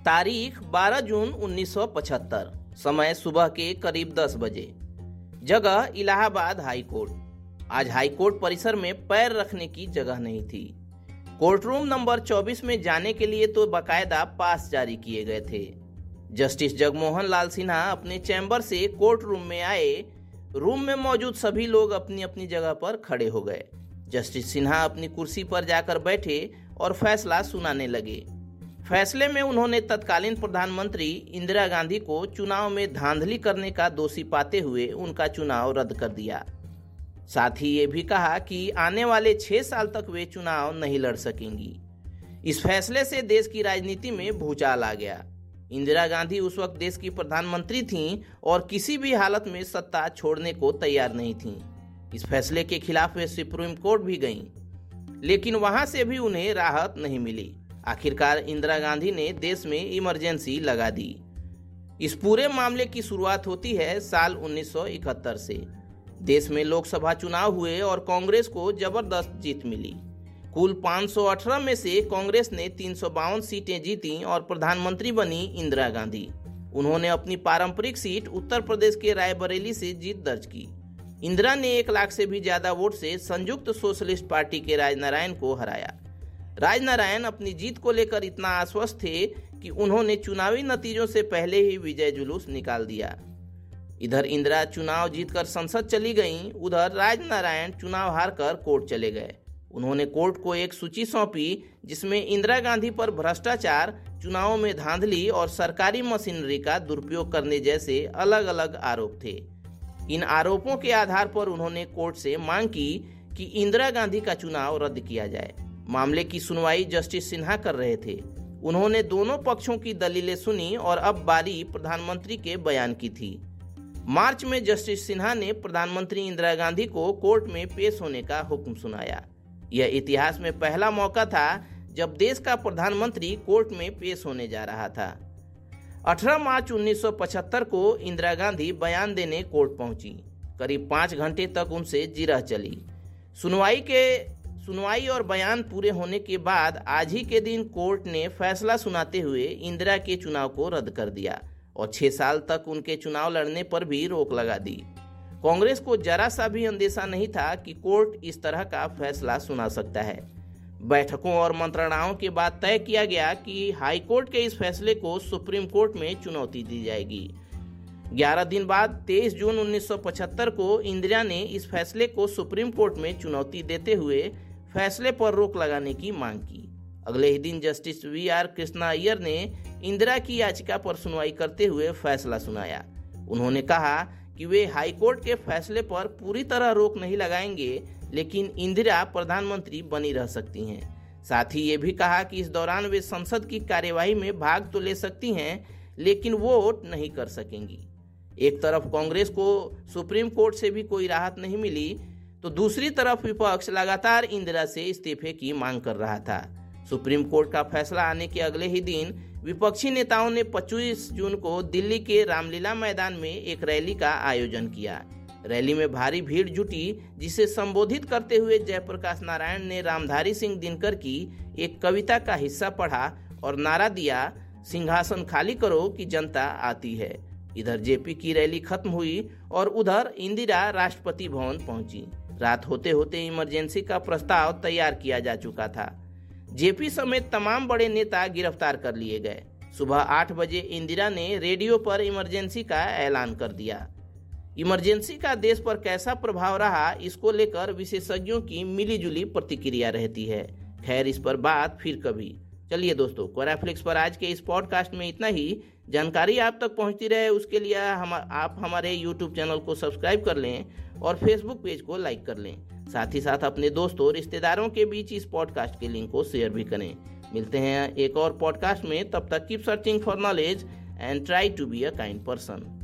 तारीख 12 जून 1975 समय सुबह के करीब 10 बजे। जगह इलाहाबाद हाई कोर्ट आज हाई कोर्ट परिसर में पैर रखने की जगह नहीं थी। कोर्ट रूम नंबर 24 में जाने के लिए तो बकायदा पास जारी किए गए थे। जस्टिस जगमोहन लाल सिन्हा अपने चैम्बर से कोर्ट रूम में आए। रूम में मौजूद सभी लोग अपनी अपनी जगह पर खड़े हो गए। जस्टिस सिन्हा अपनी कुर्सी पर जाकर बैठे और फैसला सुनाने लगे। फैसले में उन्होंने तत्कालीन प्रधानमंत्री इंदिरा गांधी को चुनाव में धांधली करने का दोषी पाते हुए उनका चुनाव रद्द कर दिया। साथ ही ये भी कहा कि आने वाले छह साल तक वे चुनाव नहीं लड़ सकेंगी। इस फैसले से देश की राजनीति में भूचाल आ गया। इंदिरा गांधी उस वक्त देश की प्रधानमंत्री थीं और किसी भी हालत में सत्ता छोड़ने को तैयार नहीं थीं। इस फैसले के खिलाफ वे सुप्रीम कोर्ट भी गईं, लेकिन वहाँ से भी उन्हें राहत नहीं मिली। आखिरकार इंदिरा गांधी ने देश में इमरजेंसी लगा दी। इस पूरे मामले की शुरुआत होती है साल 1971 से देश में लोकसभा चुनाव हुए और कांग्रेस को ज़बरदस्त जीत मिली। कुल 518 में से कांग्रेस ने तीन सौ बावन सीटें जीती और प्रधानमंत्री बनी इंदिरा गांधी। उन्होंने अपनी पारंपरिक सीट उत्तर प्रदेश के रायबरेली से जीत दर्ज की। इंदिरा ने एक लाख से भी ज़्यादा वोट से संयुक्त सोशलिस्ट पार्टी के राजनारायण को हराया। राजनारायण अपनी जीत को लेकर इतना आश्वस्त थे कि उन्होंने चुनावी नतीजों से पहले ही विजय जुलूस निकाल दिया। इधर इंदिरा चुनाव जीतकर संसद चली गईं, उधर राजनारायण चुनाव हार कर कोर्ट चले गए। उन्होंने कोर्ट को एक सूची सौंपी जिसमें इंदिरा गांधी पर भ्रष्टाचार चुनावों में धांधली और सरकारी मशीनरी का दुरुपयोग करने जैसे अलग अलग आरोप थे। इन आरोपों के आधार पर उन्होंने कोर्ट से मांग की कि इंदिरा गांधी का चुनाव रद्द किया जाए। मामले की सुनवाई जस्टिस सिन्हा कर रहे थे। उन्होंने दोनों पक्षों की दलीलें सुनी और अब बारी प्रधानमंत्री के बयान की थी। मार्च में जस्टिस सिन्हा ने प्रधानमंत्री इंदिरा गांधी को कोर्ट में पेश होने का हुक्म सुनाया। यह इतिहास में पहला मौका था जब देश का प्रधानमंत्री कोर्ट में पेश होने जा रहा था। 18 मार्च 1975 को इंदिरा गांधी बयान देने कोर्ट पहुँची। करीब पाँच घंटे तक उनसे जिरह चली। सुनवाई के सुनवाई और बयान पूरे होने के बाद आज ही के दिन कोर्ट ने फैसला सुनाते हुए इंदिरा के चुनाव को रद्द कर दिया और छह साल तक उनके चुनाव लड़ने पर भी रोक लगा दी। कांग्रेस को जरा सा भी अंदेशा नहीं था कि कोर्ट इस तरह का फैसला सुना सकता है। बैठकों और मंत्रणाओं के बाद तय किया गया कि हाई कोर्ट के इस फैसले को सुप्रीम कोर्ट में चुनौती दी जाएगी। 11 दिन बाद 23 जून 1975 को इंदिरा ने इस फैसले को सुप्रीम कोर्ट में चुनौती देते हुए फैसले पर रोक लगाने की मांग की। अगले ही दिन justice V R Krishna Iyer ने इंदिरा की याचिका पर सुनवाई करते हुए फैसला सुनाया। उन्होंने कहा कि वे हाईकोर्ट के फैसले पर पूरी तरह रोक नहीं लगाएँगे, लेकिन इंदिरा प्रधानमंत्री बनी रह सकती हैं। साथ ही ये भी कहा कि इस दौरान वे संसद की कार्यवाही में भाग तो ले सकती हैं, लेकिन वोट नहीं कर सकेंगी। एक तरफ़ कांग्रेस को सुप्रीम कोर्ट से भी कोई राहत नहीं मिली तो दूसरी तरफ़ विपक्ष लगातार इंदिरा से इस्तीफे की मांग कर रहा था। सुप्रीम कोर्ट का फैसला आने के अगले ही दिन विपक्षी नेताओं ने 25 जून को दिल्ली के रामलीला मैदान में एक रैली का आयोजन किया। रैली में भारी भीड़ जुटी, जिसे संबोधित करते हुए जयप्रकाश नारायण ने रामधारी सिंह दिनकर की एक कविता का हिस्सा पढ़ा और नारा दिया, सिंहासन खाली करो कि जनता आती है। इधर जेपी की रैली खत्म हुई और उधर इंदिरा राष्ट्रपति भवन पहुँची। रात होते होते इमरजेंसी का प्रस्ताव तैयार किया जा चुका था। जेपी समेत तमाम बड़े नेता गिरफ़्तार कर लिए गए। सुबह आठ बजे इंदिरा ने रेडियो पर इमरजेंसी का ऐलान कर दिया। इमरजेंसी का देश पर कैसा प्रभाव रहा, इसको लेकर विशेषज्ञों की मिलीजुली प्रतिक्रिया रहती है। खैर, इस पर बात फिर कभी। चलिए दोस्तों कोराफ्लिक्स पर आज के इस पॉडकास्ट में इतना ही। जानकारी आप तक पहुँचती रहे, उसके लिए हम, आप हमारे यूट्यूब चैनल को सब्सक्राइब कर लें और फेसबुक पेज को लाइक कर लें। साथ ही साथ अपने दोस्तों और रिश्तेदारों के बीच इस पॉडकास्ट के लिंक को शेयर भी करें। मिलते हैं एक और पॉडकास्ट में। तब तक keep searching for knowledge and try to be a kind person